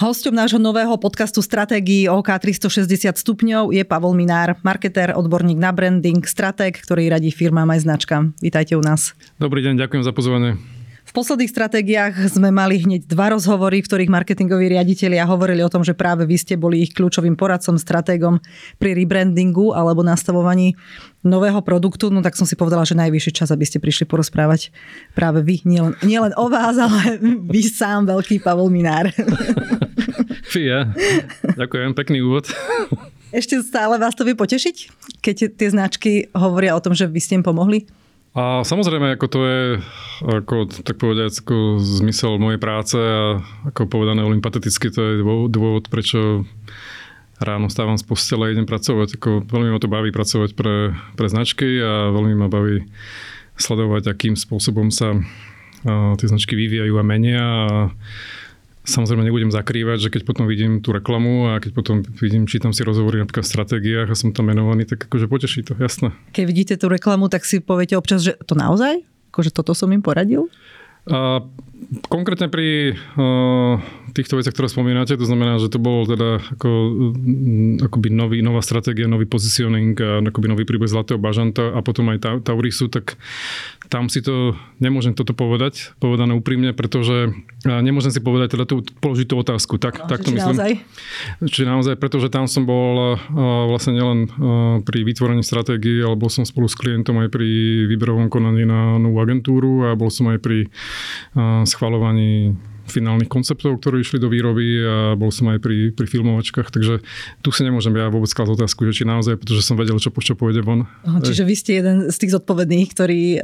Hosťom nášho nového podcastu Stratégii OK 360 stupňov je Pavol Minár, marketér, odborník na branding, stratég, ktorý radí firmám aj značkám. Vítajte u nás. Dobrý deň, ďakujem za pozvanie. V posledných stratégiách sme mali hneď dva rozhovory, v ktorých marketingoví riaditeľia hovorili o tom, že práve vy ste boli ich kľúčovým poradcom, stratégom pri rebrandingu alebo nastavovaní nového produktu. No tak som si povedala, že najvyšší čas, aby ste prišli porozprávať práve vy, nielen, nielen o vás, ale vy sám, veľký Pavol Minár. Fia, ďakujem, pekný úvod. Ešte stále vás to vie potešiť, keď tie značky hovoria o tom, že vy ste im pomohli? A samozrejme, ako to je, ako, tak povedať, ako zmysel mojej práce a ako povedané veľmi to je dôvod, prečo ráno stávam z postele a idem pracovať. Ako, veľmi ma to baví pracovať pre, pre značky a veľmi ma baví sledovať, akým spôsobom sa a, tie značky vyvíjajú a menia a Samozrejme nebudem zakrývať, že keď potom vidím tú reklamu a keď potom vidím, čítam si rozhovory napríklad v stratégiách a som tam menovaný, tak akože poteší to, jasné. Keď vidíte tú reklamu, tak si poviete občas, že to naozaj? Akože toto som im poradil? A konkrétne pri uh, týchto veciach, ktoré spomínate, to znamená, že to bol teda ako, mm, akoby nový, nová stratégia, nový positioning a akoby nový príbeh Zlatého bažanta a potom aj Taurisu, tak tam si to, nemôžem toto povedať, povedané úprimne, pretože nemôžem si povedať teda tú, položiť tú otázku. Tak, no, tak to myslím. Naozaj? Či naozaj, pretože tam som bol vlastne nielen pri vytvorení stratégie, ale bol som spolu s klientom aj pri výberovom konaní na novú agentúru a bol som aj pri schvalovaní finálnych konceptov, ktoré išli do výroby a bol som aj pri, pri filmovačkách, takže tu si nemôžem ja vôbec klásť otázku, že či naozaj, pretože som vedel, čo, čo pôjde von. Čiže vy ste jeden z tých zodpovedných, ktorí e,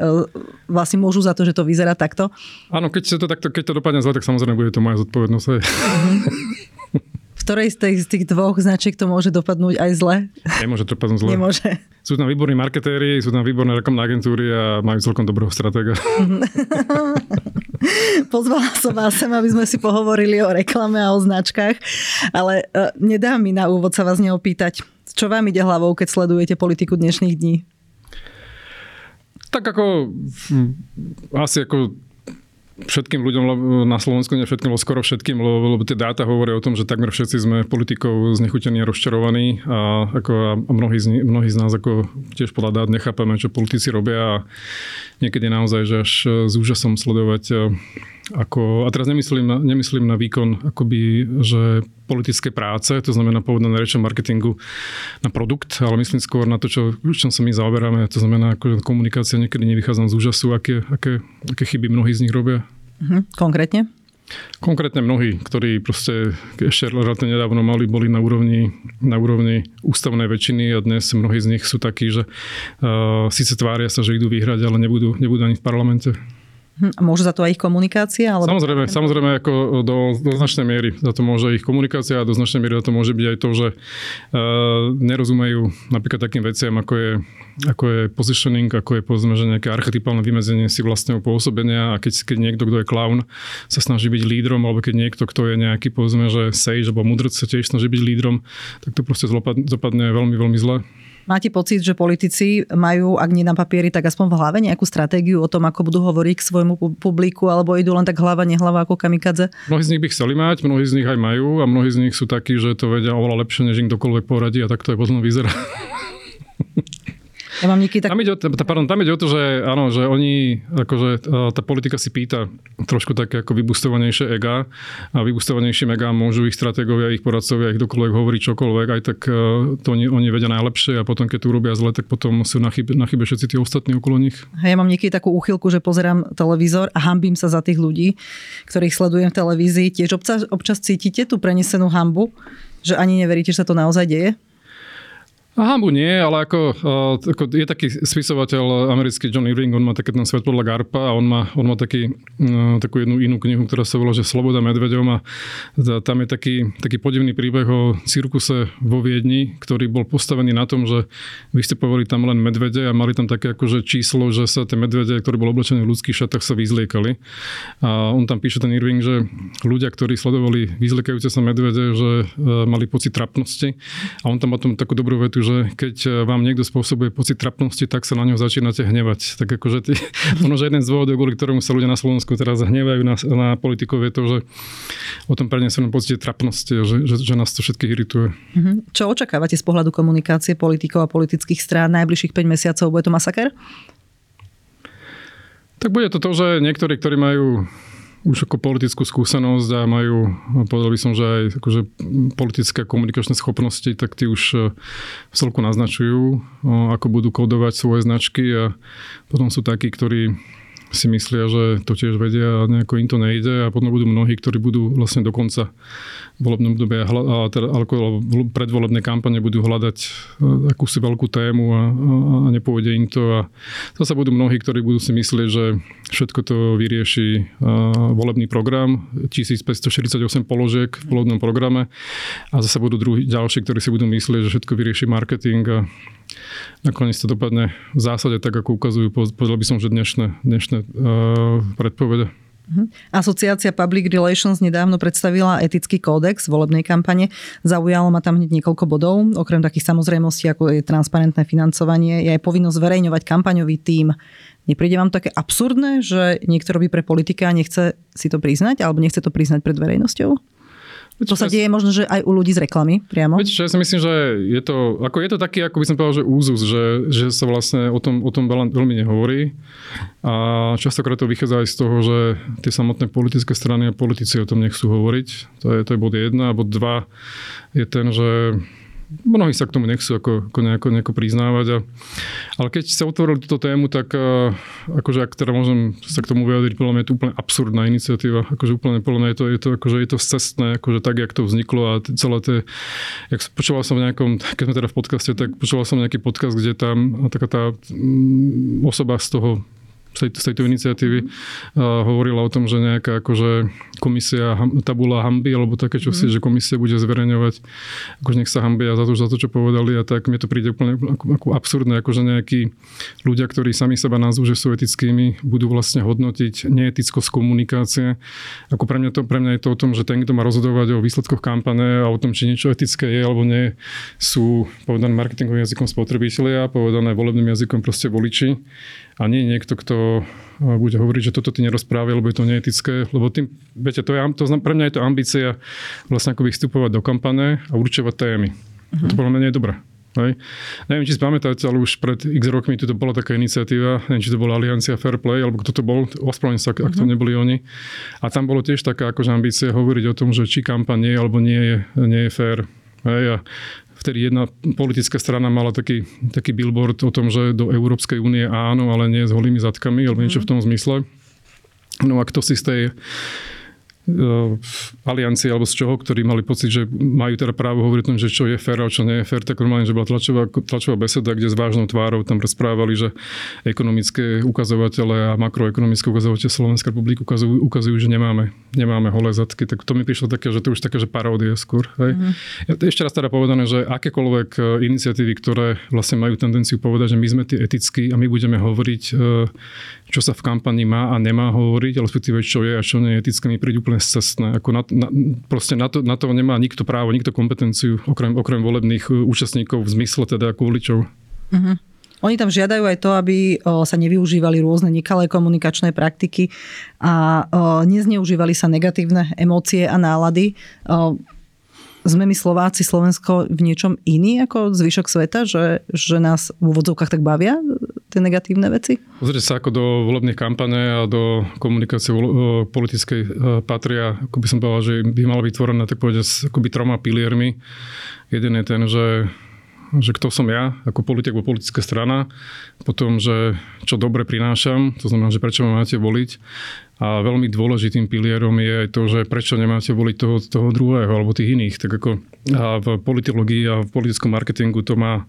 vlastne môžu za to, že to vyzerá takto? Áno, keď, to, takto, keď to dopadne zle, tak samozrejme bude to moja zodpovednosť. v ktorej z tých, z tých dvoch značiek to môže dopadnúť aj zle? Nemôže to dopadnúť zle. Nemôže. Sú tam výborní marketéri, sú tam výborné reklamné agentúry a majú celkom dobrého stratéga. Pozvala som vás sem, aby sme si pohovorili o reklame a o značkách, ale uh, nedá mi na úvod sa vás neopýtať, čo vám ide hlavou, keď sledujete politiku dnešných dní? Tak ako hm, asi ako všetkým ľuďom na Slovensku, nie všetkým, ale skoro všetkým, lebo, lebo tie dáta hovoria o tom, že takmer všetci sme politikou znechutení a rozčarovaní a, ako, a mnohí, z, mnohí z nás ako tiež podľa dát nechápame, čo politici robia a niekedy naozaj, že až s úžasom sledovať e, ako, a teraz nemyslím, nemyslím na výkon akoby, že politické práce, to znamená povedané rečom marketingu na produkt, ale myslím skôr na to, čo, čom sa my zaoberáme, to znamená ako komunikácia, niekedy nevychádzam z úžasu, aké, aké, aké chyby mnohí z nich robia. Uh-huh. Konkrétne? Konkrétne mnohí, ktorí proste ešte relatívne nedávno mali, boli na úrovni, na úrovni ústavnej väčšiny a dnes mnohí z nich sú takí, že uh, síce tvária sa, že idú vyhrať, ale nebudú, nebudú ani v parlamente. Hm, môže za to aj ich komunikácia? Alebo... Samozrejme, samozrejme ako do, do značnej miery. Za to môže ich komunikácia a do značnej miery za to môže byť aj to, že uh, nerozumejú napríklad takým veciam, ako je, ako je positioning, ako je povedzme, že nejaké archetypálne vymedzenie si vlastného pôsobenia a keď, keď niekto, kto je clown, sa snaží byť lídrom, alebo keď niekto, kto je nejaký povedzme, že sage alebo mudrc sa tiež snaží byť lídrom, tak to proste zopadne veľmi, veľmi zle. Máte pocit, že politici majú, ak nie na papieri, tak aspoň v hlave nejakú stratégiu o tom, ako budú hovoriť k svojmu publiku, alebo idú len tak hlava, nehlava ako kamikadze? Mnohí z nich by chceli mať, mnohí z nich aj majú a mnohí z nich sú takí, že to vedia oveľa lepšie, než im kdokoľvek poradí a tak to aj potom vyzerá. Ja mám niekedy tak... Tam ide, o, pardon, tam ide o to, že áno, že oni, akože tá politika si pýta trošku také ako vybustovanejšie ega a vybustovanejšie ega môžu ich stratégovia, ich poradcovia, ich kdokoľvek hovorí čokoľvek, aj tak to oni, oni vedia najlepšie a potom, keď tu robia zle, tak potom sú na chybe, na chybe všetci tí ostatní okolo nich. Ja mám niekedy takú úchylku, že pozerám televízor a hambím sa za tých ľudí, ktorých sledujem v televízii. Tiež občas, občas cítite tú prenesenú hambu, že ani neveríte, že sa to naozaj deje? Hambu nie, ale ako, uh, ako je taký spisovateľ americký John Irving, on má také ten svet podľa Garpa a on má, on má taký, uh, takú jednu inú knihu, ktorá sa volá, že Sloboda medveďom a tam je taký, taký podivný príbeh o cirkuse vo Viedni, ktorý bol postavený na tom, že vy ste povedali tam len medvede a mali tam také akože číslo, že sa tie medvede, ktoré boli oblečené v ľudských šatách, sa vyzliekali. A on tam píše ten Irving, že ľudia, ktorí sledovali vyzliekajúce sa medvede, že uh, mali pocit trapnosti a on tam má takú dobrú vetu, že keď e, vám niekto spôsobuje pocit trapnosti, tak sa na ňo začínate hnevať. Tak akože tý, ono, že jeden z dôvodov, kvôli ktorému sa ľudia na Slovensku teraz hnevajú na, na politikov, je to, že o tom prenesenom pocite trapnosti, že, že, že nás to všetkých irituje. Mhm. Čo očakávate z pohľadu komunikácie politikov a politických strán najbližších 5 mesiacov? Bude to masaker? Tak bude to to, že niektorí, ktorí majú už ako politickú skúsenosť a majú, povedal by som, že aj akože politické komunikačné schopnosti, tak tí už e, v celku naznačujú, ako budú kodovať svoje značky a potom sú takí, ktorí si myslia, že to tiež vedia a nejako im to nejde a potom budú mnohí, ktorí budú vlastne dokonca volebnom období a teda, v predvolebnej kampane budú hľadať e, akúsi veľkú tému a, a nepôjde im to. A zase budú mnohí, ktorí budú si myslieť, že všetko to vyrieši e, volebný program, 1548 položiek v volebnom programe a zase budú druhí, ďalší, ktorí si budú myslieť, že všetko vyrieši marketing a nakoniec to dopadne v zásade tak, ako ukazujú, povedal by som, že dnešné, dnešné uh, predpovede. Mhm. Asociácia Public Relations nedávno predstavila etický kódex volebnej kampane. Zaujalo ma tam hneď niekoľko bodov. Okrem takých samozrejmostí, ako je transparentné financovanie, je aj povinnosť zverejňovať kampaňový tím. Nepríde vám také absurdné, že niekto robí pre politika a nechce si to priznať, alebo nechce to priznať pred verejnosťou? To sa deje možno, že aj u ľudí z reklamy priamo. Čo, ja si myslím, že je to, ako je to taký, ako by som povedal, že úzus, že, že sa vlastne o tom, o tom veľmi nehovorí. A častokrát to vychádza aj z toho, že tie samotné politické strany a politici o tom nechcú hovoriť. To je, to je bod jedna. A bod dva je ten, že mnohí sa k tomu nechcú ako, ako nejako, nejako priznávať. A, ale keď sa otvorili túto tému, tak a, akože ak teda môžem sa k tomu vyjadriť, podľa mňa je to úplne absurdná iniciatíva. Akože úplne podľa mňa je to, je to, akože je to cestné, akože tak, jak to vzniklo a celé tie, jak počúval som v nejakom, keď sme teda v podcaste, tak počúval som nejaký podcast, kde tam taká tá mm, osoba z toho z, tejto, iniciatívy hovorila o tom, že nejaká akože komisia, tabula hamby, alebo také čo si, mm. že komisia bude zverejňovať, akože nech sa hambia za to, za to, čo povedali a tak mne to príde úplne ako, ako absurdné, akože nejakí ľudia, ktorí sami seba nazvú, že sú etickými, budú vlastne hodnotiť neetickosť komunikácie. Ako pre mňa, to, pre mňa je to o tom, že ten, kto má rozhodovať o výsledkoch kampane a o tom, či niečo etické je alebo nie, sú povedané marketingovým jazykom spotrebitelia, povedané volebným jazykom proste voliči a nie niekto, kto e, bude hovoriť, že toto ty nerozprávaj, lebo je to neetické, lebo tým, viete, to je, to, pre mňa je to ambícia vlastne ako vystupovať do kampane a určovať témy. Uh-huh. To podľa mňa nie je dobré. Hej. Neviem, či si pamätáte, ale už pred x rokmi tu bola taká iniciatíva, neviem, či to bola Aliancia Fair Play, alebo kto to bol, ospravedlňujem sa, ak uh-huh. to mhm. neboli oni. A tam bolo tiež taká akože ambícia hovoriť o tom, že či kampaň nie alebo nie je, nie je fair. Hej, a vtedy jedna politická strana mala taký, taký billboard o tom, že do Európskej únie áno, ale nie s holými zadkami, alebo niečo v tom zmysle. No a kto si z tej aliancie alebo z čoho, ktorí mali pocit, že majú teda právo hovoriť o tom, že čo je fér a čo nie je fér, tak normálne, že bola tlačová, tlačová beseda, kde s vážnou tvárou tam rozprávali, že ekonomické ukazovatele a makroekonomické ukazovatele Slovenskej republiky ukazujú, ukazujú, že nemáme, nemáme holé zadky. Tak to mi prišlo také, že to už také, že paródia skôr. Hej. Mm-hmm. Ja, ešte raz teda povedané, že akékoľvek eh, iniciatívy, ktoré vlastne majú tendenciu povedať, že my sme tí etickí a my budeme hovoriť, eh, čo sa v kampani má a nemá hovoriť, respektíve čo je a čo nie je etické, mi príde úplne úplne scestné. Ako na, na, proste na to, na to nemá nikto právo, nikto kompetenciu, okrem, okrem volebných uh, účastníkov v zmysle teda ako voličov. Uh-huh. Oni tam žiadajú aj to, aby sa nevyužívali rôzne nekalé komunikačné praktiky a nezneužívali sa negatívne emócie a nálady sme my Slováci, Slovensko v niečom iný ako zvyšok sveta, že, že nás v úvodzovkách tak bavia tie negatívne veci? Pozrite sa, ako do volebných kampane a do komunikácie politickej e, patria, ako by som povedal, že by mala byť tvorená tak povedať akoby troma piliermi. Jeden je ten, že že kto som ja ako politik alebo politická strana, potom, že čo dobre prinášam, to znamená, že prečo ma máte voliť a veľmi dôležitým pilierom je aj to, že prečo nemáte voliť toho, toho druhého alebo tých iných. Tak ako a v politológii a v politickom marketingu to má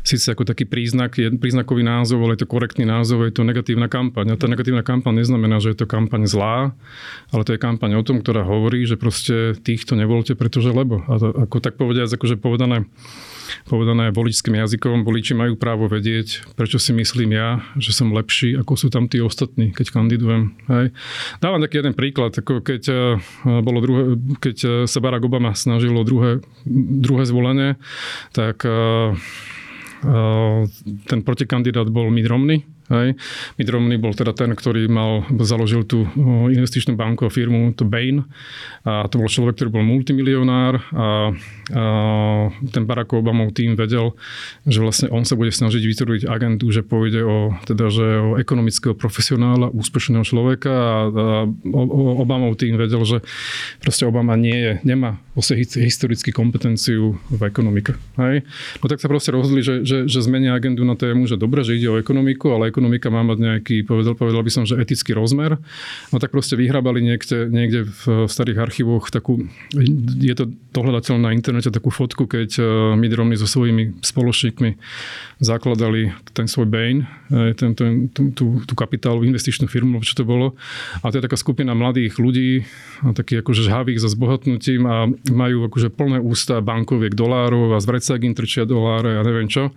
síce ako taký príznak, je príznakový názov, ale je to korektný názov, je to negatívna kampaň. A tá negatívna kampaň neznamená, že je to kampaň zlá, ale to je kampaň o tom, ktorá hovorí, že proste týchto nevolte, pretože lebo. A to, ako tak povediať, akože povedané povedané voličským jazykom, voliči majú právo vedieť, prečo si myslím ja, že som lepší, ako sú tam tí ostatní, keď kandidujem. Hej. Dávam taký jeden príklad, ako keď, eh, bolo druhé, keď eh, sa Barack Obama snažilo druhé, druhé zvolenie, tak eh, ten protikandidát bol Mitt Romney, Hej. Mitt Romney bol teda ten, ktorý mal, založil tú investičnú banku a firmu, to Bain. A to bol človek, ktorý bol multimilionár a, a ten Barack Obamov tým vedel, že vlastne on sa bude snažiť vytvoriť agendu, že pôjde o, teda, že o ekonomického profesionála, úspešného človeka a, a Obamov tým vedel, že proste Obama nie je, nemá vlastne historickú kompetenciu v ekonomike. Hej. No tak sa proste rozhodli, že, že, že zmenia agendu na tému, že dobre, že ide o ekonomiku, ale ekonomika má mať nejaký, povedal, povedal by som, že etický rozmer. No tak proste vyhrabali niekde, niekde v starých archívoch takú, je to dohľadateľné na internete, takú fotku, keď eh, Mitt Romney so svojimi spoločníkmi zakladali ten svoj Bain, eh, ten, ten, tú, tú, tú kapitálu, investičnú firmu, čo to bolo. A to je taká skupina mladých ľudí, takých akože žhavých za zbohatnutím a majú akože plné ústa bankoviek dolárov a z vrecák im trčia doláre a neviem čo.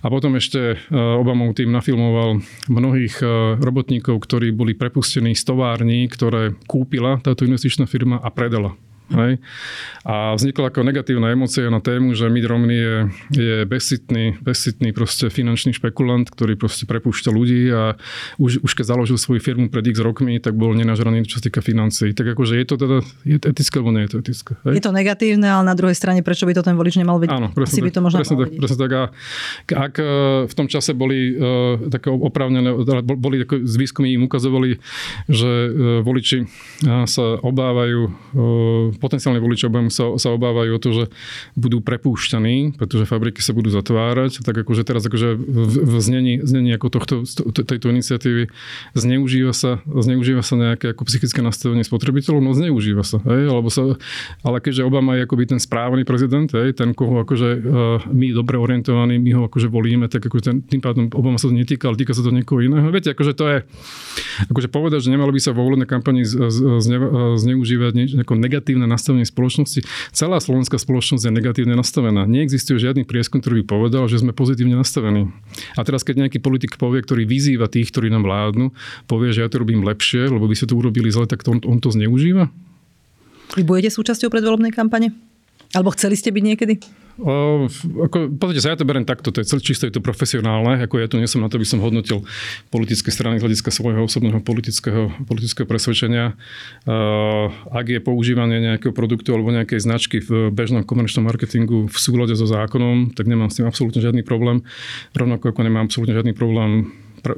A potom ešte eh, Obamov tým nafilmoval informoval mnohých e, robotníkov, ktorí boli prepustení z tovární, ktoré kúpila táto investičná firma a predala. Hej. A vznikla ako negatívna emócia na tému, že Mitt Romney je, je bezsitný, bezsitný proste finančný špekulant, ktorý proste prepúšťa ľudí a už, už keď založil svoju firmu pred x rokmi, tak bol nenažraný, čo sa týka financií. Tak akože je to teda je to etické, alebo nie je to etické? Hej? Je to negatívne, ale na druhej strane, prečo by to ten volič nemal vedieť? Áno, presne, tak, by to možno presne, tak, presne tak. A ak e, v tom čase boli uh, také oprávnené, boli také z výskumy im ukazovali, že uh, voliči uh, sa obávajú uh, potenciálne voliči sa, sa obávajú o to, že budú prepúšťaní, pretože fabriky sa budú zatvárať. Tak akože teraz akože v, v znení, znení ako tohto, tejto iniciatívy zneužíva sa, zneužíva sa nejaké ako psychické nastavenie spotrebiteľov, no zneužíva sa. Hej? Alebo sa ale keďže Obama je akoby ten správny prezident, hej? ten, koho akože uh, my dobre orientovaní, my ho akože volíme, tak akože ten, tým pádom Obama sa to netýka, ale týka sa to niekoho iného. Viete, akože to je, akože povedať, že nemalo by sa vo voľnej kampani zneužívať niečo negatívne nastavenie spoločnosti. Celá slovenská spoločnosť je negatívne nastavená. Neexistuje žiadny prieskum, ktorý by povedal, že sme pozitívne nastavení. A teraz, keď nejaký politik povie, ktorý vyzýva tých, ktorí nám vládnu, povie, že ja to robím lepšie, lebo by ste to urobili zle, tak to on, on to zneužíva? Vy budete súčasťou predvolebnej kampane? Alebo chceli ste byť niekedy? O, ako, pozrite sa, ja to beriem takto, to je čisto je to profesionálne, ako ja tu nie som na to, aby som hodnotil politické strany z hľadiska svojho osobného politického, politického presvedčenia. Uh, ak je používanie nejakého produktu alebo nejakej značky v bežnom komerčnom marketingu v súlade so zákonom, tak nemám s tým absolútne žiadny problém. Rovnako ako nemám absolútne žiadny problém pr-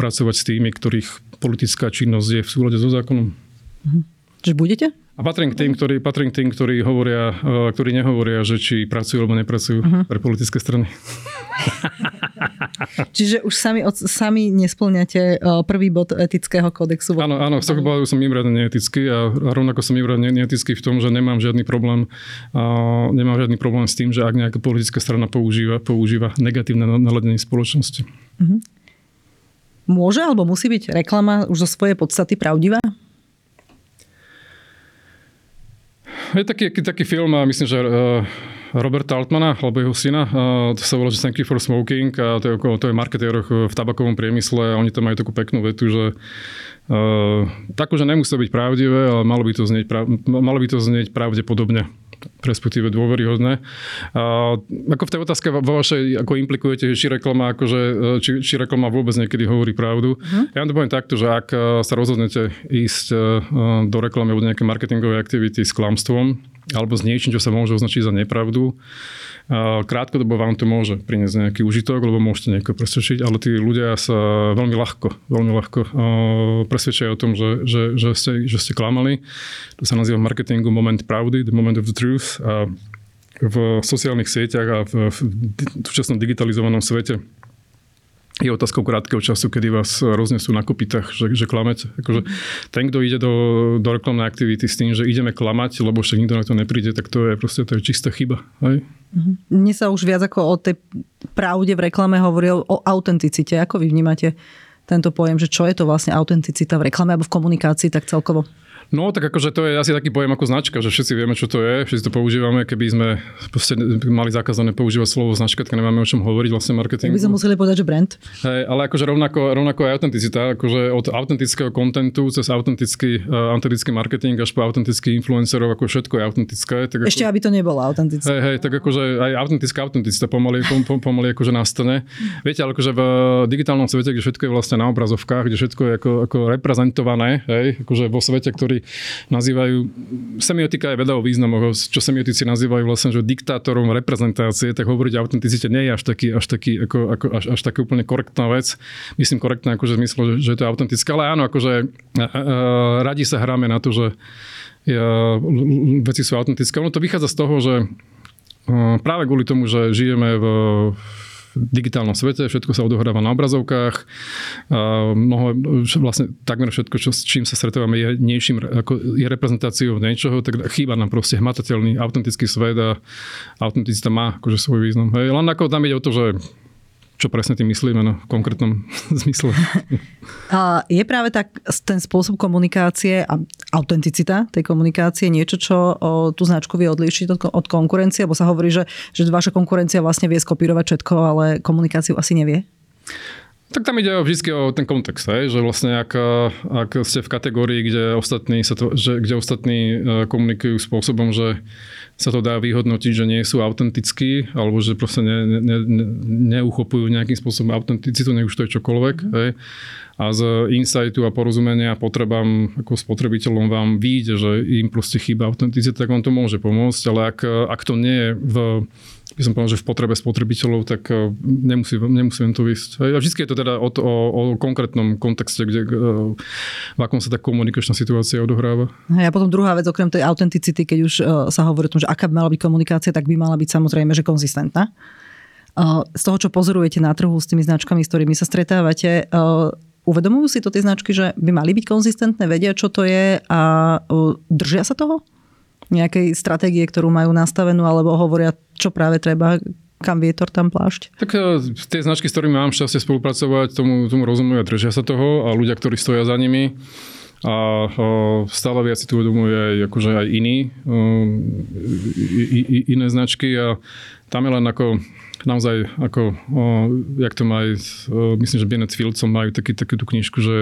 pracovať s tými, ktorých politická činnosť je v súlade so zákonom. Mhm. Čiže budete? A patrím k tým, ktorí, patrím k tým, ktorí, hovoria, e, ktorí nehovoria, že či pracujú alebo nepracujú uh-huh. pre politické strany. Čiže už sami, sami nesplňate e, prvý bod etického kódexu. Áno, áno, v Sokobalu som mimoriadne neetický a rovnako som mimoriadne neetický v tom, že nemám žiadny problém a nemám žiadny problém s tým, že ak nejaká politická strana používa, používa negatívne naladenie spoločnosti. Uh-huh. Môže alebo musí byť reklama už zo svojej podstaty pravdivá? Je taký, taký film, myslím, že uh, Roberta Altmana, alebo jeho syna, uh, to sa volá, že Thank you for smoking a to je, to je marketér v tabakovom priemysle a oni tam majú takú peknú vetu, že uh, takú, že nemusí byť pravdivé, ale malo by to znieť, prav, malo by to znieť pravdepodobne respektíve dôveryhodné. A ako v tej otázke vo vašej, ako implikujete, či reklama, akože, či, či reklama vôbec niekedy hovorí pravdu. Uh-huh. Ja vám to poviem takto, že ak sa rozhodnete ísť do reklamy alebo nejaké marketingové aktivity s klamstvom, alebo s niečím, čo sa môže označiť za nepravdu, Krátkodobo vám to môže priniesť nejaký užitok, lebo môžete niekoho presvedčiť, ale tí ľudia sa veľmi ľahko, veľmi ľahko presvedčajú o tom, že, že, že, ste, že ste klamali. To sa nazýva v marketingu moment pravdy, the moment of the truth. A v sociálnych sieťach a v, v súčasnom digitalizovanom svete je otázkou krátkeho času, kedy vás roznesú na kopitách, že, že klamete. Akože ten, kto ide do, do reklamnej aktivity s tým, že ideme klamať, lebo však nikto na to nepríde, tak to je proste to je čistá chyba. Hej? Mhm. Mne sa už viac ako o tej pravde v reklame hovoril o autenticite. Ako vy vnímate tento pojem, že čo je to vlastne autenticita v reklame alebo v komunikácii tak celkovo? No, tak akože to je asi taký pojem ako značka, že všetci vieme, čo to je, všetci to používame. Keby sme mali zakázané používať slovo značka, tak nemáme o čom hovoriť vlastne marketing. By sme museli povedať, že brand. Hey, ale akože rovnako, rovnako aj autenticita, akože od autentického kontentu cez autentický, uh, autentický marketing až po autentických influencerov, ako všetko je autentické. Tak Ešte, ako, aby to nebolo autentické. Hej, hej, tak akože aj autentická autenticita pomaly, pom, pom, pomaly akože nastane. Viete, ale akože v digitálnom svete, kde všetko je vlastne na obrazovkách, kde všetko je ako, ako reprezentované, hej, akože vo svete, ktorý nazýva nazývajú, semiotika je veda o významoch, čo semiotici nazývajú vlastne, že diktátorom reprezentácie, tak hovoriť o autenticite nie je až taký, až taký, ako, ako, až, až taký úplne korektná vec. Myslím korektná, akože zmyslo, že, že je to autentické, ale áno, akože a, a, radi sa hráme na to, že ja, veci sú autentické. Ono to vychádza z toho, že práve kvôli tomu, že žijeme v digitálnom svete, všetko sa odohráva na obrazovkách. Mnoho, vlastne takmer všetko, čo, s čím sa stretávame, je, niečím, ako je reprezentáciou niečoho, tak chýba nám proste hmatateľný, autentický svet a autenticita má akože svoj význam. Hej, len ako tam ide o to, že čo presne tým myslíme no, v konkrétnom zmysle. A je práve tak ten spôsob komunikácie a autenticita tej komunikácie niečo, čo o, tú značku vie odlíšiť od, od konkurencie? Lebo sa hovorí, že, že vaša konkurencia vlastne vie skopírovať všetko, ale komunikáciu asi nevie? Tak tam ide vždy o ten kontext, hej? že vlastne ak, ak ste v kategórii, kde ostatní, sa to, že, kde ostatní e, komunikujú spôsobom, že sa to dá vyhodnotiť, že nie sú autentickí, alebo že proste ne, ne, ne, neuchopujú nejakým spôsobom autenticitu, nech už to je čokoľvek. Mm. Hej? A z insightu a porozumenia potrebám ako spotrebiteľom vám vyjde, že im proste chýba autenticita, tak vám to môže pomôcť, ale ak, ak to nie je v by som povedal, že v potrebe spotrebiteľov, tak e, nemusí, nemusím to ísť. A vždy je to teda o, o, o konkrétnom kontexte, kde, e, v akom sa tá komunikačná situácia odohráva. A potom druhá vec, okrem tej autenticity, keď už e, sa hovorí o tom, že aká by mala byť komunikácia, tak by mala byť samozrejme, že konzistentná. Z toho, čo pozorujete na trhu s tými značkami, s ktorými sa stretávate, uvedomujú si to tie značky, že by mali byť konzistentné, vedia, čo to je a držia sa toho? Nejakej stratégie, ktorú majú nastavenú, alebo hovoria, čo práve treba, kam vietor, tam plášť? Tak e, tie značky, s ktorými mám šťastie spolupracovať, tomu, tomu rozumujú a držia sa toho a ľudia, ktorí stoja za nimi, a stále viac si tu uvedomuje aj, akože aj iní, i, iné značky a tam je len ako naozaj ako, o, jak to majú, myslím, že Bennett Fieldsom majú taký, takú tú knižku, že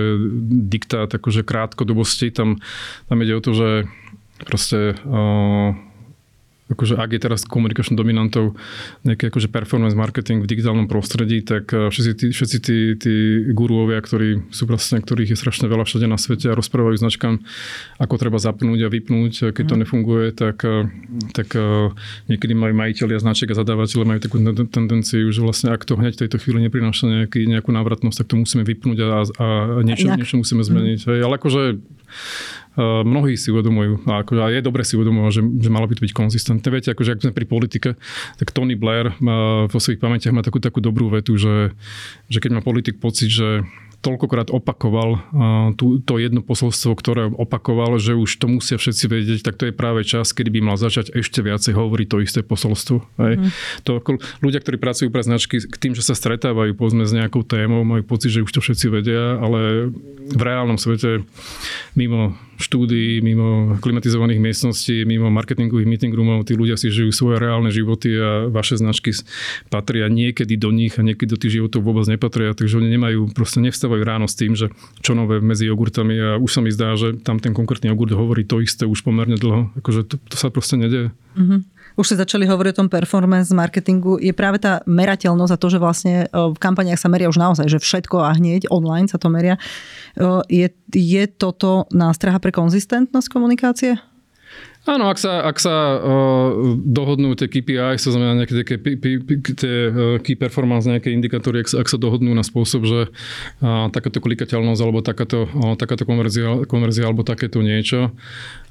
diktát akože krátkodobosti, tam, tam ide o to, že proste uh, akože ak je teraz komunikačnou dominantou nejaký akože performance marketing v digitálnom prostredí, tak všetci tí, všetci tí, tí guruovia, ktorí sú vlastne, ktorých je strašne veľa všade na svete a rozprávajú značkám, ako treba zapnúť a vypnúť, keď to mhm. nefunguje, tak, tak niekedy majú majiteľia značiek a zadávateľe majú takú tendenciu, že vlastne ak to hneď v tejto chvíli neprináša nejaký, nejakú návratnosť, tak to musíme vypnúť a, a niečo, niečo musíme zmeniť. Mm. Ale akože mnohí si uvedomujú, a, akože, a je dobre si uvedomujú, že, že malo by to byť konzistentné. Viete, akože ak sme pri politike, tak Tony Blair má, vo svojich pamätiach má takú, takú dobrú vetu, že, že keď má politik pocit, že toľkokrát opakoval tú, to jedno posolstvo, ktoré opakoval, že už to musia všetci vedieť, tak to je práve čas, kedy by mal začať ešte viacej hovoriť to isté posolstvo. Hej. Mm. To, ľudia, ktorí pracujú pre značky, k tým, že sa stretávajú povedzme s nejakou témou, majú pocit, že už to všetci vedia, ale v reálnom svete mimo štúdií, mimo klimatizovaných miestností, mimo marketingových meeting roomov, tí ľudia si žijú svoje reálne životy a vaše značky patria niekedy do nich a niekedy do tých životov vôbec nepatria, takže oni nemajú, proste nevstávajú ráno s tým, že čo nové medzi jogurtami. A už sa mi zdá, že tam ten konkrétny jogurt hovorí to isté už pomerne dlho, akože to, to sa proste nedieje. Mm-hmm už ste začali hovoriť o tom performance marketingu, je práve tá merateľnosť a to, že vlastne v kampaniách sa meria už naozaj, že všetko a hneď online sa to meria. Je, je toto nástraha pre konzistentnosť komunikácie? Áno, ak sa, ak sa uh, dohodnú tie KPI, to znamená nejaké tie uh, key performance, nejaké indikátory, ak sa, ak sa dohodnú na spôsob, že uh, takáto klikateľnosť alebo takáto, uh, takáto konverzia, konverzia alebo takéto niečo.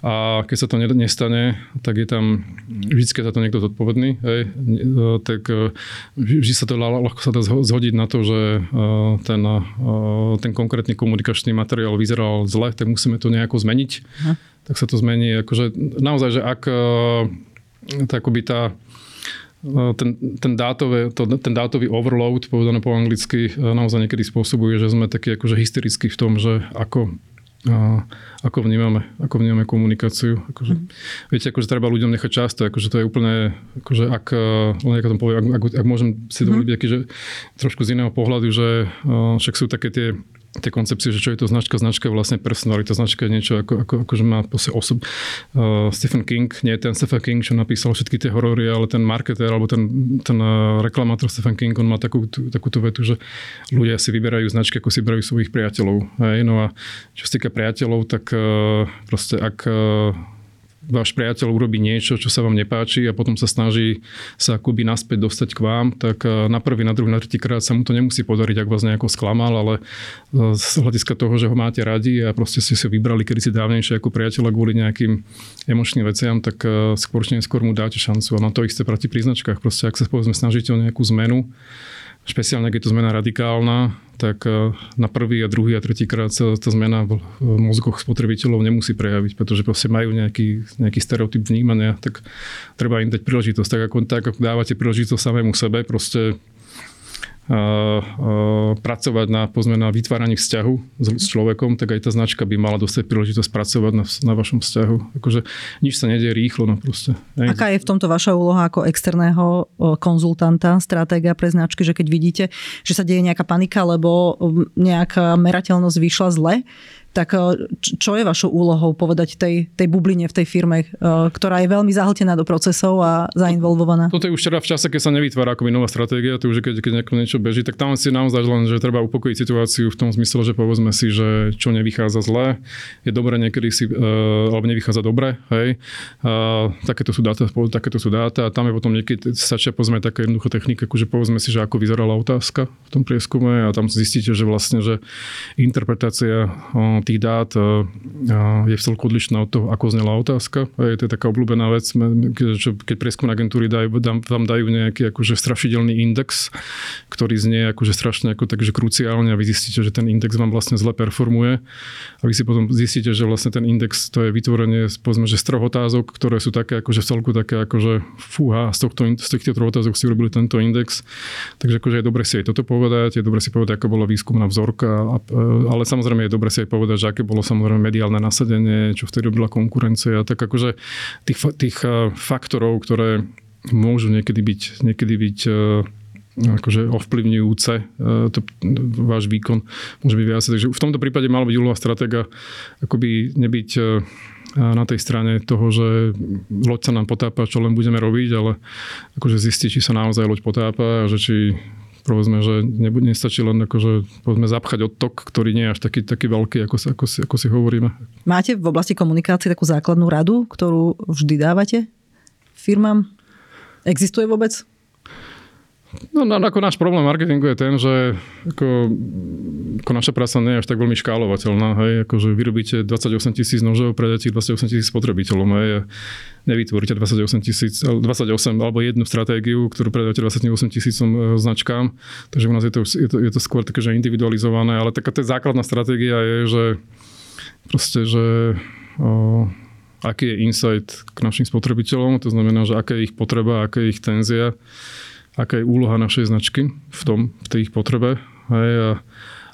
A keď sa to nestane, tak je tam vždy za to niekto zodpovedný. Hej, uh, tak uh, vždy sa to ľahko sa dá zhodiť na to, že uh, ten, uh, ten konkrétny komunikačný materiál vyzeral zle, tak musíme to nejako zmeniť. Aha tak sa to zmení. Akože naozaj, že ak tá, akoby tá eh, ten, ten, dátové, to, ten dátový overload, povedané po anglicky, eh, naozaj niekedy spôsobuje, že sme takí akože hysterickí v tom, že ako, ako vnímame, ako vnímame komunikáciu. Akože, mm. Viete, akože treba ľuďom nechať často, akože to je úplne, akože ak, len ako tom poviem, ak, ak, ak môžem si dovoliť mm. že trošku z iného pohľadu, že však sú také tie tie koncepcie, že čo je to značka, značka je vlastne personalita, značka je niečo ako, ako, ako že má osob. Uh, Stephen King, nie ten Stephen King, čo napísal všetky tie horory, ale ten marketer alebo ten, ten uh, reklamátor Stephen King, on má takú, tú, vetu, že ľudia si vyberajú značky, ako si vyberajú svojich priateľov. Hej? No a čo sa týka priateľov, tak uh, proste ak uh, váš priateľ urobí niečo, čo sa vám nepáči a potom sa snaží sa akoby naspäť dostať k vám, tak eh, na prvý, na druhý, na tretí krát sa mu to nemusí podariť, ak vás nejako sklamal, ale eh, z hľadiska toho, že ho máte radi a proste ste si vybrali kedy si dávnejšie ako priateľa kvôli nejakým emočným veciam, tak eh, skôr či neskôr mu dáte šancu. A na to isté proti príznačkách. Proste ak sa povedzme snažíte o nejakú zmenu, špeciálne keď je to zmena radikálna, tak e, na prvý a druhý a tretí krát sa tá zmena v mozgoch spotrebiteľov nemusí prejaviť, pretože proste majú nejaký, nejaký stereotyp vnímania, tak treba im dať príležitosť. Tak ako, tak ako dávate príležitosť samému sebe, proste pracovať na, pozme, na vytváraní vzťahu s, s človekom, tak aj tá značka by mala dostať príležitosť pracovať na, na vašom vzťahu. Akože nič sa nedie rýchlo, no proste. Aká je v tomto vaša úloha ako externého konzultanta, stratéga pre značky, že keď vidíte, že sa deje nejaká panika, lebo nejaká merateľnosť vyšla zle, tak eh, čo je vašou úlohou povedať tej, tej bubline v tej firme, eh, ktorá je veľmi zahltená do procesov a zainvolvovaná? Toto je už teda v čase, keď sa nevytvára akoby nová stratégia, to už keď, keď niečo beží, tak tam si naozaj len, že treba upokojiť situáciu v tom zmysle, že povedzme si, že čo nevychádza zle, je dobre niekedy si, uh, alebo nevychádza dobre, hej. Uh, takéto sú dáta, takéto sú dáta a tam je potom niekedy stačia povedzme taká jednoduchá technika, akože povedzme si, že ako vyzerala otázka v tom prieskume a tam zistíte, že vlastne, že interpretácia tých dát je v celku odlišná od toho, ako znela otázka. Je to taká obľúbená vec, čo keď prieskumné agentúry dajú, vám dajú nejaký akože strašidelný index, ktorý znie akože strašne ako takže kruciálne a vy zistíte, že ten index vám vlastne zle performuje a vy si potom zistíte, že vlastne ten index to je vytvorenie povedzme, že z troch otázok, ktoré sú také akože v celku také akože fúha, z, tohto, z týchto troch otázok si urobili tento index. Takže akože je dobre si aj toto povedať, je dobre si povedať, ako bola výskumná vzorka, ale samozrejme je dobre si aj povedať, že aké bolo samozrejme mediálne nasadenie, čo vtedy robila konkurencia. Tak akože tých, tých eh, faktorov, ktoré môžu niekedy byť, niekedy byť eh, akože ovplyvňujúce eh, to, váš výkon môže byť viac. Takže v tomto prípade malo byť úloha stratéga akoby nebyť na tej strane toho, že loď sa nám potápa, čo len budeme robiť, ale akože zistiť, či sa naozaj loď potápa a že či povedzme, že nebude, nestačí len akože, povedzme, zapchať odtok, ktorý nie je až taký, taký veľký, ako, ako, si, ako si hovoríme. Máte v oblasti komunikácie takú základnú radu, ktorú vždy dávate firmám? Existuje vôbec? No, no, ako náš problém marketingu je ten, že ako, ako naša práca nie je až tak veľmi škálovateľná. Hej? Akože vyrobíte 28 tisíc nožov, predáte 28 tisíc spotrebiteľom. Hej? A nevytvoríte 28 tisíc, 28 alebo jednu stratégiu, ktorú predáte 28 tisícom e, značkám. Takže u nás je to, je to, je to skôr také, že individualizované, ale taká tá základná stratégia je, že proste, že o, aký je insight k našim spotrebiteľom, to znamená, že aká je ich potreba, aká je ich tenzia aká je úloha našej značky v tom, v tej ich potrebe hej, a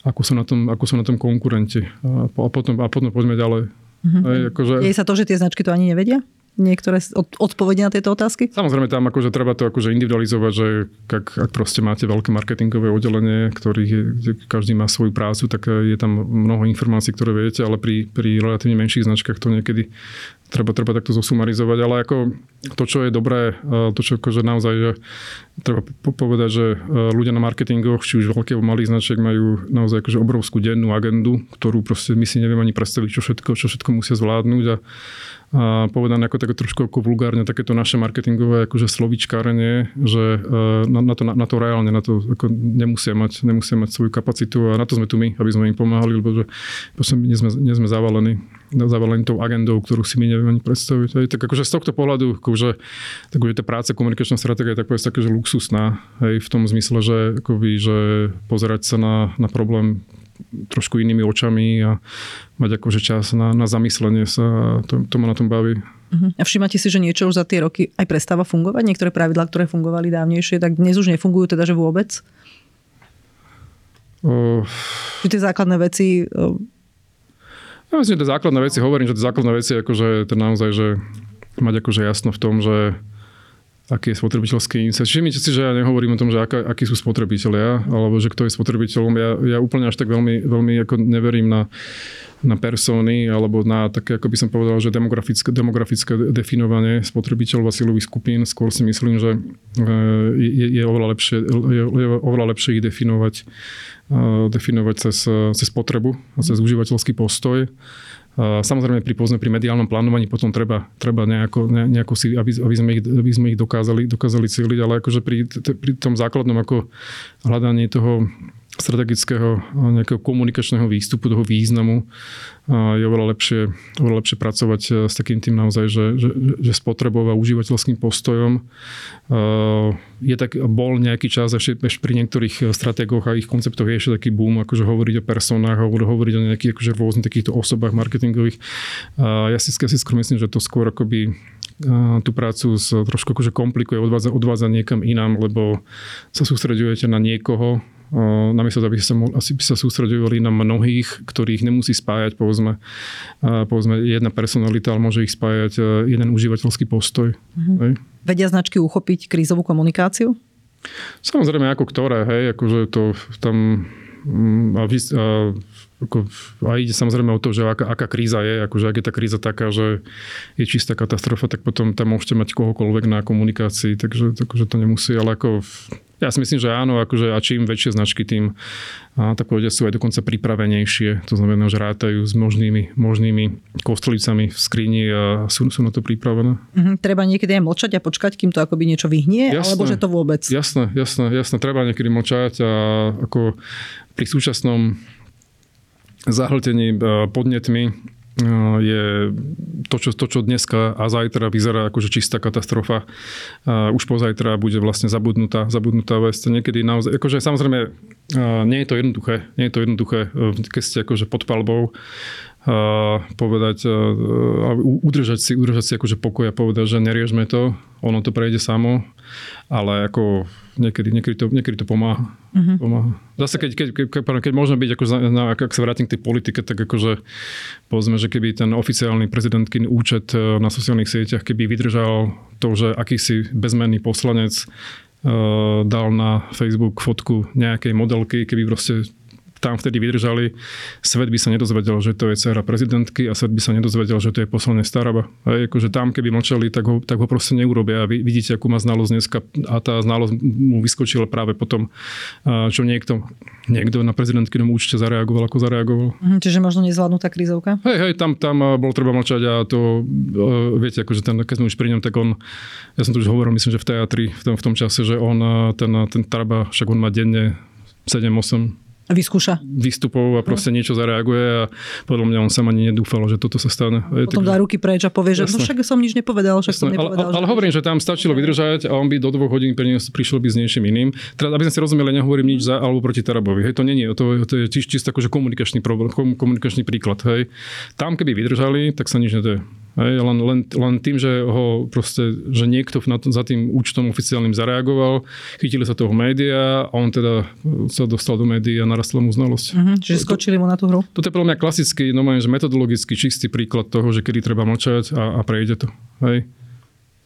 ako sú na tom, ako sú na tom konkurenti. A, a, potom, a potom poďme ďalej. Mm-hmm. Hej, akože... Je sa to, že tie značky to ani nevedia? niektoré odpovede na tieto otázky? Samozrejme, tam akože treba to akože individualizovať, že ak, ak proste máte veľké marketingové oddelenie, ktorých je, každý má svoju prácu, tak je tam mnoho informácií, ktoré viete, ale pri, pri relatívne menších značkách to niekedy treba, treba takto zosumarizovať, ale ako to, čo je dobré, to, čo akože naozaj, že treba povedať, že ľudia na marketingoch, či už veľkých malých značiek majú naozaj akože obrovskú dennú agendu, ktorú proste my si nevieme ani predstaviť, čo všetko, čo všetko musia zvládnuť a a povedané ako také trošku ako vulgárne, takéto naše marketingové akože slovičkárenie, že e, na, na, to, na, na to reálne, na to ako nemusia, mať, nemusia mať svoju kapacitu a na to sme tu my, aby sme im pomáhali, lebo že nie sme, nie sme zavalení zavalení tou agendou, ktorú si my nevieme ani predstaviť. Hej. Tak akože z tohto pohľadu, akože, akože tá práca, komunikačná stratégia je tak povedať také, že luxusná, hej, v tom zmysle, že, akoby, že pozerať sa na, na problém trošku inými očami a mať akože čas na, na zamyslenie sa a to, to ma na tom baví. Uh-huh. A všímate si, že niečo už za tie roky aj prestáva fungovať? Niektoré pravidlá, ktoré fungovali dávnejšie, tak dnes už nefungujú teda, že vôbec? Uh, tie základné veci... Ja myslím, že tie základné veci, hovorím, že tie základné veci, akože to naozaj, že mať akože jasno v tom, že aký je spotrebiteľský insight. Všimnite si, že ja nehovorím o tom, že aká, akí sú spotrebitelia, alebo že kto je spotrebiteľom. Ja, ja úplne až tak veľmi, veľmi ako neverím na, na persóny, alebo na také, ako by som povedal, že demografické, demografické definovanie spotrebiteľov a silových skupín. Skôr si myslím, že e, je, je, oveľa, lepšie, je, je oveľa lepšie ich definovať, e, definovať cez, cez potrebu a cez užívateľský postoj. Samozrejme pri, povedzme, pri mediálnom plánovaní potom treba, treba nejako, ne, nejako si, aby, aby, sme ich, aby sme ich dokázali, dokázali cíliť, ale akože pri, pri tom základnom ako hľadaní toho strategického nejakého komunikačného výstupu, toho významu je oveľa lepšie, oveľa lepšie pracovať e, s takým tým naozaj, že, že, že spotrebou užívateľským postojom. Je tak, bol nejaký čas ešte, pri niektorých stratégoch a ich konceptoch je ešte taký boom, akože hovoriť o personách, hovoriť o nejakých akože rôznych takýchto osobách marketingových. Ja si, ja si skôr myslím, že to skôr akoby tú prácu z, trošku akože komplikuje, odvádza, odvádza niekam inám, lebo sa sústredujete na niekoho, namiesto toho, aby sa, asi by sa sústredovali na mnohých, ktorých nemusí spájať, povedzme, povedzme jedna personalita, ale môže ich spájať jeden užívateľský postoj. Mm-hmm. Vedia značky uchopiť krízovú komunikáciu? Samozrejme, ako ktoré, hej, akože to tam mm, a, vy, a, ako, a ide samozrejme o to, že aká, aká kríza je, akože ak je tá kríza taká, že je čistá katastrofa, tak potom tam môžete mať kohokoľvek na komunikácii, takže, takže to nemusí, ale ako ja si myslím, že áno, akože a čím väčšie značky, tým a tak povedia sú aj dokonca pripravenejšie. To znamená, že rátajú s možnými, možnými kostolicami v skrini a sú, sú na to pripravené. Mm-hmm, treba niekedy aj mlčať a počkať, kým to akoby niečo vyhnie, jasné, alebo že to vôbec? Jasné, jasné, jasné. Treba niekedy mlčať a ako pri súčasnom zahltení podnetmi je to čo, to, čo dneska a zajtra vyzerá ako že čistá katastrofa. A už pozajtra bude vlastne zabudnutá, zabudnutá vec. Niekedy naozaj, akože samozrejme nie je to jednoduché, nie je to jednoduché, e, keď ste akože pod palbou povedať, udržať si, udržať si akože pokoj a povedať, že neriešme to, ono to prejde samo, ale ako niekedy, niekedy, to, niekedy to pomáha. Uh-huh. pomáha. Zase keď, keď, keď, keď môžeme byť, ako, na, ak sa vrátim k tej politike, tak akože povedzme, že keby ten oficiálny prezidentkin účet e, na sociálnych sieťach, keby vydržal to, že akýsi bezmenný poslanec uh, dal na Facebook fotku nejakej modelky, keby proste tam vtedy vydržali, svet by sa nedozvedel, že to je dcera prezidentky a svet by sa nedozvedel, že to je poslanie Staraba. A akože tam, keby mlčali, tak ho, tak ho proste neurobia. A vy vidíte, akú má znalosť dneska a tá znalosť mu vyskočila práve potom, čo niekto, niekto na prezidentkynom účte zareagoval, ako zareagoval. Mhm, čiže možno nezvládnutá krízovka? Hej, hej, tam, tam bol treba mlčať a to, viete, akože ten, keď sme už pri ňom, tak on, ja som to už hovoril, myslím, že v teatri, v tom, v tom čase, že on, ten, ten Taraba, však on má denne 7-8 vyskúša. Výstupov a proste no. niečo zareaguje a podľa mňa on sa ani nedúfal, že toto sa stane. Je Potom tak, dá ruky preč a povie, že no však som nič nepovedal, však som nepovedal. Ale, ale, ale hovorím, že tam stačilo vydržať a on by do dvoch hodín prišiel by s niečím iným. Teda, aby sme si rozumeli, nehovorím nič za alebo proti Tarabovi. Hej, to nie je, to, to je čisto akože komunikačný problém, komunikačný príklad. Hej. Tam, keby vydržali, tak sa nič nedeje. Hej, len, len, len tým, že ho proste, že niekto na to, za tým účtom oficiálnym zareagoval, chytili sa toho média a on teda sa dostal do médií a narastla mu znalosť. Uh-huh, čiže skočili mu na tú hru? Toto je podľa mňa klasický, no že metodologický čistý príklad toho, že kedy treba mlčať a, a prejde to. Hej.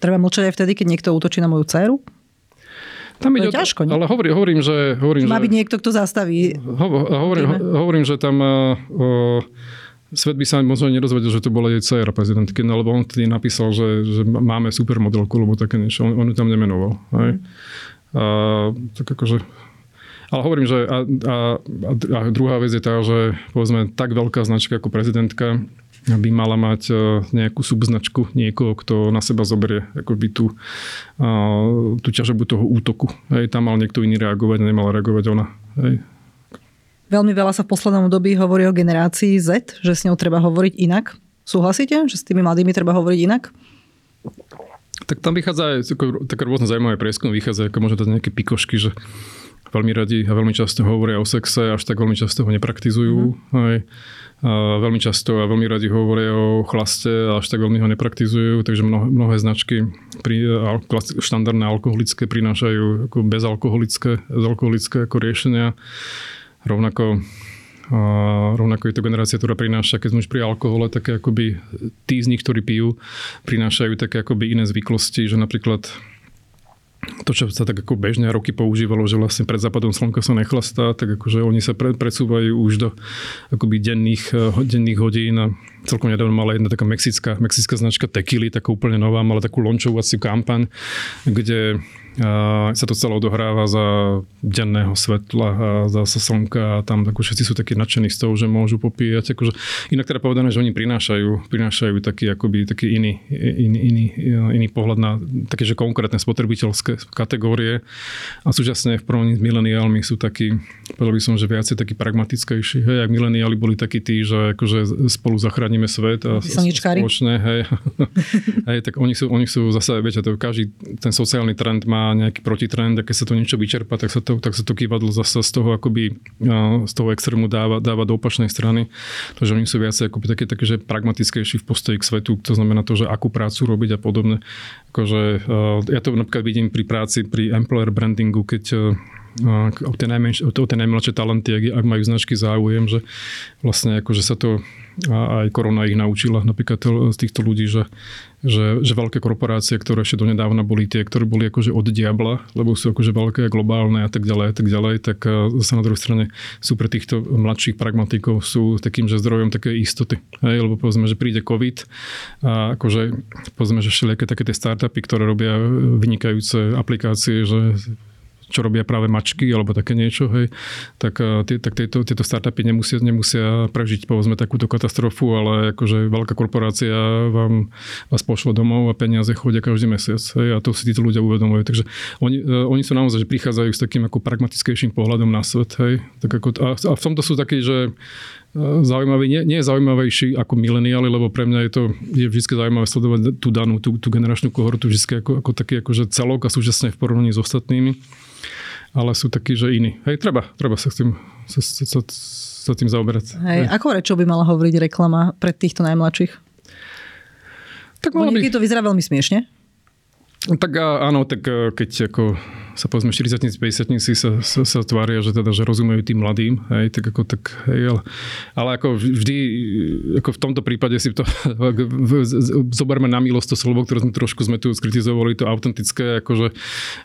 Treba mlčať aj vtedy, keď niekto útočí na moju dceru? Tam to je ťažko, nie? Ale hovorím, hovorím že... Hovorím, Má že, byť niekto, kto zastaví. Ho, hovorím, hovorím, že tam... Uh, svet by sa možno nerozvedel, že to bola jej dcera prezidentky, no lebo on tedy napísal, že, že máme supermodelku, alebo také niečo. On, on ju tam nemenoval. Hej. A, tak akože ale hovorím, že a, a, a druhá vec je tá, že povedzme tak veľká značka ako prezidentka by mala mať e, nejakú subznačku niekoho, kto na seba zoberie akoby tú, tú ťažobu toho útoku. Hej, tam mal niekto iný reagovať, nemal reagovať ona. Hej. Veľmi veľa sa v poslednom dobi hovorí o generácii Z, že s ňou treba hovoriť inak. Súhlasíte, že s tými mladými treba hovoriť inak? Tak tam vychádza aj také rôzne zaujímavé prieskumy, vychádza ako možno dať nejaké pikošky, že veľmi radi a veľmi často hovoria o sexe, až tak veľmi často ho nepraktizujú. Mm. Aj, a veľmi často a veľmi radi hovoria o chlaste, až tak veľmi ho nepraktizujú, takže mnohé, mnohé značky pri, štandardné alkoholické prinášajú ako bezalkoholické, bezalkoholické ako riešenia. Rovnako rovnako je to generácia, ktorá prináša, keď sme už pri alkohole, také akoby tí z nich, ktorí pijú, prinášajú také akoby iné zvyklosti, že napríklad to, čo sa tak ako bežne roky používalo, že vlastne pred západom slnka sa nechlastá, tak akože oni sa pre, predsúvajú už do akoby denných, eh, denných hodín a celkom nedávno mala jedna taká mexická, mexická značka Tequila, taká úplne nová, mala takú lončovaciu kampaň, kde sa to celé odohráva za denného svetla a za slnka a tam ako všetci sú takí nadšení z toho, že môžu popíjať. Akože, inak teda povedané, že oni prinášajú, prinášajú taký, akoby, taký iný, iný, iný, iný pohľad na také, že konkrétne spotrebiteľské kategórie a súčasne v porovnaní s mileniálmi sú takí, povedal by som, že viacej takí pragmatickejší. Hej, ak mileniáli boli takí tí, že akože spolu zachránime svet a spoločne, hej, hej, tak oni sú, oni sú zase, viete, to každý ten sociálny trend má nejaký protitrend a keď sa to niečo vyčerpa, tak sa to, tak sa to kývadlo zase z toho akoby z toho extrému dáva, dáva do opačnej strany. Takže oni sú viacej akoby také, také, že pragmatickejší v postoji k svetu, to znamená to, že akú prácu robiť a podobne. Akože, ja to napríklad vidím pri práci, pri employer brandingu, keď o tie, najmenšie, o tie najmladšie talenty, ak, ak majú značky záujem, že vlastne akože sa to a aj korona ich naučila napríklad z týchto ľudí, že, že, že veľké korporácie, ktoré ešte donedávna boli tie, ktoré boli akože od diabla, lebo sú akože veľké globálne a tak ďalej a tak ďalej, tak zase na druhej strane sú pre týchto mladších pragmatikov sú takým, že zdrojom také istoty. Hej, lebo povedzme, že príde COVID a akože povedzme, že všelijaké také tie startupy, ktoré robia vynikajúce aplikácie, že čo robia práve mačky alebo také niečo, hej, tak, eh, tie, tak tieto, tieto startupy nemusia, nemusia prežiť povedzme takúto katastrofu, ale akože veľká korporácia vám vás pošle domov a peniaze chodia každý mesiac. Hej, a to si títo ľudia uvedomujú. Takže oni, uh, oni sú naozaj, že prichádzajú s takým ako pragmatickejším pohľadom na svet. Hej. Tak ako, a, a v tomto sú takí, že eh, zaujímavý, nie, nie je zaujímavejší ako mileniáli, lebo pre mňa je to je vždy zaujímavé sledovať tú danú, tú, tú generačnú kohortu vždy ako, ako taký akože celok a súčasne v porovnaní s ostatnými ale sú takí, že iní. Hej, treba, treba sa s tým, sa, sa, sa tým zaoberať. Hej, Hej. Ako rečo by mala hovoriť reklama pre týchto najmladších? Tak mala by... to vyzerá veľmi smiešne. Tak áno, tak keď ako sa povedzme 40 50 sa, sa, sa tvária, že teda, že rozumejú tým mladým, hej, tak ako tak, hej, ale, ale ako vždy, ako v tomto prípade si to zoberme na milosť to slovo, ktoré sme trošku sme tu skritizovali, to autentické, akože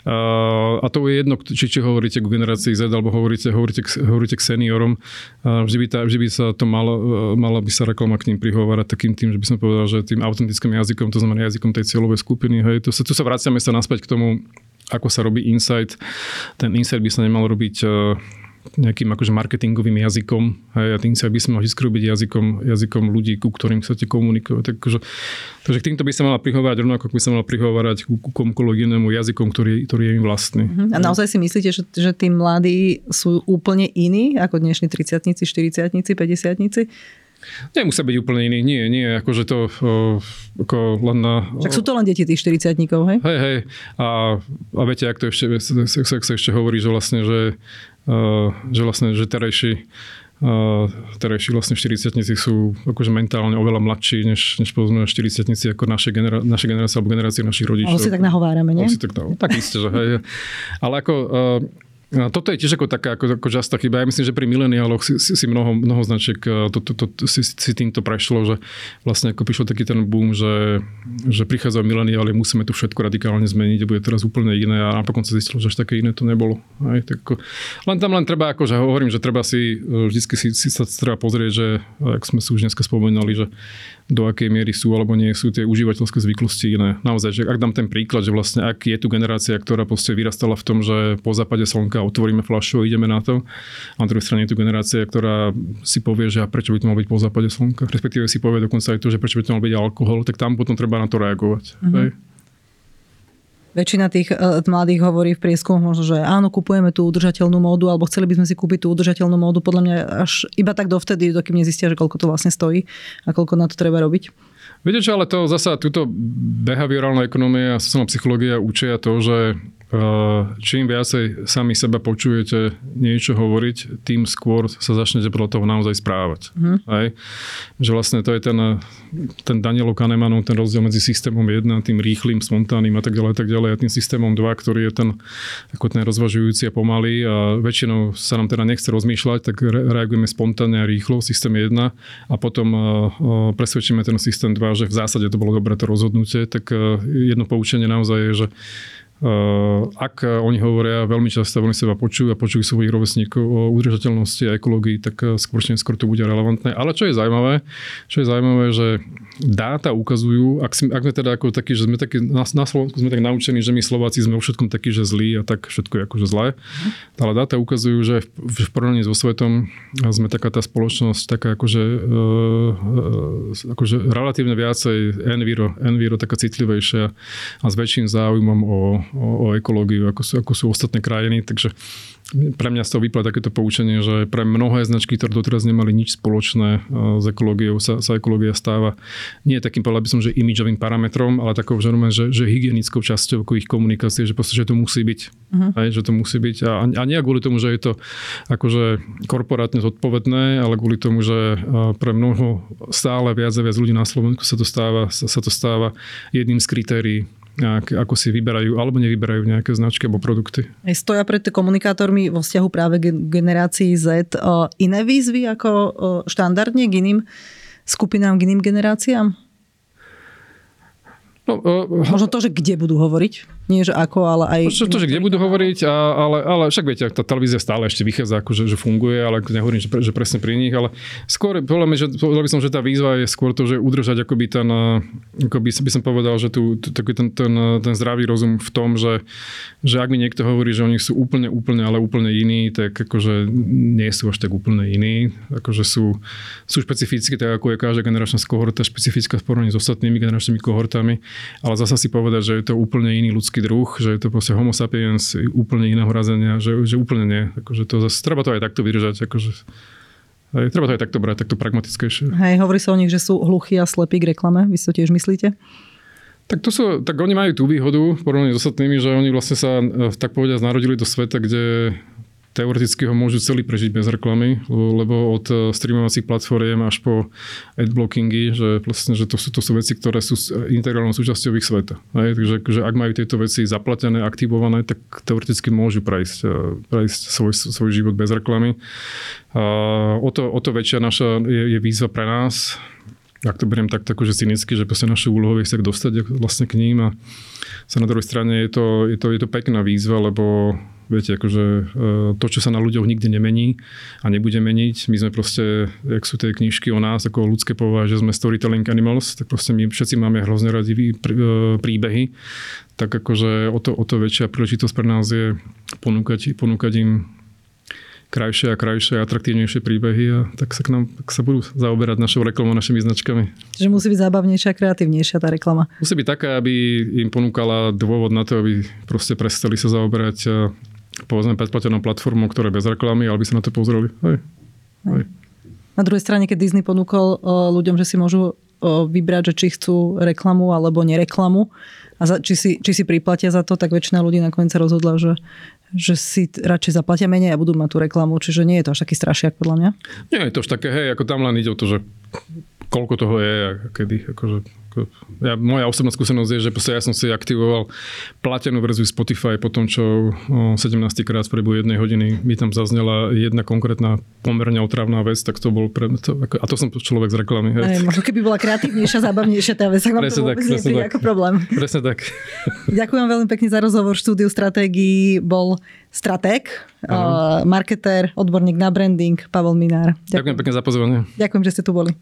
a, to je jedno, či, či hovoríte k generácii Z, alebo hovoríte, hovoríte, k, hovoríte k seniorom, a vždy by, tá, vždy by sa to malo, mala by sa reklama k ním prihovárať takým tým, že by som povedal, že tým autentickým jazykom, to znamená jazykom tej cieľovej skupiny, hej, to sa, tu sa vraciame sa naspäť k tomu, ako sa robí insight. Ten insight by sa nemal robiť e, nejakým akože marketingovým jazykom. A tým sa by mal vždy robiť jazykom, jazykom ľudí, ku ktorým chcete komunikovať. Tak, akože, takže k týmto by sa mala prihovárať rovnako, ako by sa mala prihovárať ku, ku komukoľvek inému jazykom, ktorý, ktorý je im vlastný. Uh-huh. A naozaj si myslíte, že, že tí mladí sú úplne iní ako dnešní 30 40 50 Nemusia byť úplne iní, nie, nie, akože to o, ako len na... Však sú to len deti tých 40 hej? Hej, hej. A, a viete, ak to ešte, sa, sa ešte hovorí, že vlastne, že, uh, že vlastne, že terajší Uh, terajší vlastne 40 sú akože mentálne oveľa mladší, než, než povedzme 40 ako naše, genera- naše generácie alebo generácie našich rodičov. Ale si tak nahovárame, nie? si tak, no, tak isté, že hej. Ale ako uh, No, toto je tiež ako taká ako, ako častá chyba. Ja myslím, že pri mileniáloch si, si, si mnoho, mnoho značiek to, to, to, to, si, si týmto prešlo, že vlastne ako prišiel taký ten boom, že, že prichádzajú mileniáli, musíme tu všetko radikálne zmeniť a bude teraz úplne iné a napokon sa zistilo, že až také iné to nebolo. Aj, tak ako, len tam len treba, ako, že hovorím, že treba si vždycky si, si sa treba pozrieť, že ak sme si už dneska spomenuli, že do akej miery sú alebo nie sú tie užívateľské zvyklosti iné. Naozaj, že ak dám ten príklad, že vlastne ak je tu generácia, ktorá proste vyrastala v tom, že po západe slnka otvoríme fľašu a ideme na to, a na druhej strane je tu generácia, ktorá si povie, že a prečo by to mal byť po západe slnka, respektíve si povie dokonca aj to, že prečo by to mal byť alkohol, tak tam potom treba na to reagovať. Mm-hmm. Väčšina tých uh, mladých hovorí v prieskumu možno, že áno, kupujeme tú udržateľnú módu, alebo chceli by sme si kúpiť tú udržateľnú módu, podľa mňa až iba tak dovtedy, dokým nezistia, že koľko to vlastne stojí a koľko na to treba robiť. Viete čo, ale to zasa, túto behaviorálna ekonomia a sociálna psychológia učia to, že čím viacej sami seba počujete niečo hovoriť, tým skôr sa začnete podľa toho naozaj správať. Mm. Aj? Že vlastne to je ten, ten Danielo Kahnemanov, ten rozdiel medzi systémom 1, tým rýchlým, spontánnym a tak ďalej, tak ďalej a tým systémom 2, ktorý je ten, ako ten rozvažujúci a pomalý a väčšinou sa nám teda nechce rozmýšľať, tak reagujeme spontánne a rýchlo, systém 1 a potom uh, presvedčíme ten systém 2, že v zásade to bolo dobré to rozhodnutie, tak uh, jedno poučenie naozaj je, že ak oni hovoria veľmi často, veľmi seba počujú a počujú svojich rovesníkov o udržateľnosti a ekológii, tak eh, skôr či to bude relevantné. Ale čo je zaujímavé, čo je zaujímavé, že dáta ukazujú, ak, sme, ak sme teda ako takí, že sme takí, na, na Slovensku sme tak naučení, že my Slováci sme vo všetkom takí, že zlí a tak všetko je akože zlé. Ale dáta ukazujú, že v, v porovnaní so svetom sme taká tá spoločnosť, taká akože, uh, akože relatívne viacej enviro, enviro taká citlivejšia a s väčším záujmom o, o, o ekológiu, ako sú, ako sú ostatné krajiny. Takže pre mňa z toho vyplá takéto poučenie, že pre mnohé značky, ktoré doteraz nemali nič spoločné s ekológiou, sa, sa ekológia stáva nie takým, povedal by som, že imidžovým parametrom, ale takou, že, že, hygienickou časťou ich komunikácie, že proste, že to musí byť. Uh-huh. Aj, že to musí byť. A, a nie kvôli tomu, že je to akože korporátne zodpovedné, ale kvôli tomu, že pre mnoho stále viac a viac ľudí na Slovensku sa to stáva, sa, sa to stáva jedným z kritérií ako si vyberajú alebo nevyberajú nejaké značky alebo produkty. Stoja pred komunikátormi vo vzťahu práve k generácii Z iné výzvy ako štandardne k iným skupinám, k iným generáciám? No, uh, Možno to, že kde budú hovoriť? Nie že ako, ale aj... Čo, to, že kde budú hovoriť, a, ale, ale však viete, tá televízia stále ešte vychádza, akože, že funguje, ale nehovorím, že, pre, že presne pri nich, ale skôr, povedal, že, povedal by som, že tá výzva je skôr to, že udržať akoby ten, ako by, by som povedal, že tu, taký ten, ten, ten, zdravý rozum v tom, že, že ak mi niekto hovorí, že oni sú úplne, úplne, ale úplne iní, tak akože nie sú až tak úplne iní, akože sú, sú špecifické, tak ako je každá generačná kohorta špecifická v porovnaní s ostatnými generačnými kohortami, ale zasa si povedať, že je to úplne iný ľudský ľudský druh, že je to proste homo sapiens úplne iného razenia, že, že úplne nie. Akože to zase, treba to aj takto vydržať. Akože, aj, treba to aj takto brať, takto pragmatickejšie. Hej, hovorí sa o nich, že sú hluchí a slepí k reklame. Vy si to tiež myslíte? Tak, to sú, tak oni majú tú výhodu v porovnaní s ostatnými, že oni vlastne sa eh, tak povediať narodili do sveta, kde teoreticky ho môžu celý prežiť bez reklamy, lebo od eh, streamovacích platform až po adblockingy, že, vlastne, že to, sú, to sú veci, ktoré sú integrálnou súčasťou ich sveta. Hej? Takže že ak majú tieto veci zaplatené, aktivované, tak teoreticky môžu prejsť, eh, prejsť svoj, svoj život bez reklamy. A o, to, o to väčšia naša je, je výzva pre nás, ak to beriem tak akože cynicky, že proste naše úlohou je sa dostať vlastne k ním a sa na druhej strane je to, je to, je to pekná výzva, lebo Viete, akože e, to, čo sa na ľuďoch nikdy nemení a nebude meniť, my sme proste, jak sú tie knižky o nás, ako ľudské povahe, že sme storytelling animals, tak proste my všetci máme hrozne radi e, príbehy, tak akože o to, o to väčšia príležitosť pre nás je ponúkať, ponúkať im krajšie a krajšie a atraktívnejšie príbehy a tak sa k nám tak sa budú zaoberať našou reklamou, našimi značkami. Že musí byť zábavnejšia a kreatívnejšia tá reklama. Musí byť taká, aby im ponúkala dôvod na to, aby proste prestali sa zaoberať povedzme predplatenou platformou, ktorá je bez reklamy, ale by sa na to pozreli. Hej. Hej. Na druhej strane, keď Disney ponúkol ľuďom, že si môžu vybrať, že či chcú reklamu alebo nereklamu a za, či, si, či si priplatia za to, tak väčšina ľudí nakoniec sa rozhodla, že, že si radšej zaplatia menej a budú mať tú reklamu. Čiže nie je to až taký strašiak podľa mňa. Nie je to až také, hej, ako tam len ide o to, že koľko toho je a kedy. Akože Ja, moja osobná skúsenosť je, že ja som si aktivoval platenú verziu Spotify po tom, čo 17 krát v priebehu jednej hodiny mi tam zaznela jedna konkrétna pomerne otravná vec, tak to bol pre to, ako, a to som človek z reklamy. Aj, možno keby bola kreatívnejšia, zábavnejšia tá vec, tak vám presne to vôbec tak, tak. ako problém. Presne tak. Ďakujem veľmi pekne za rozhovor. Štúdiu stratégií bol stratég, uh, marketér, odborník na branding Pavel Minár. Ďakujem. Ďakujem pekne za pozvanie. Ďakujem, že ste tu boli.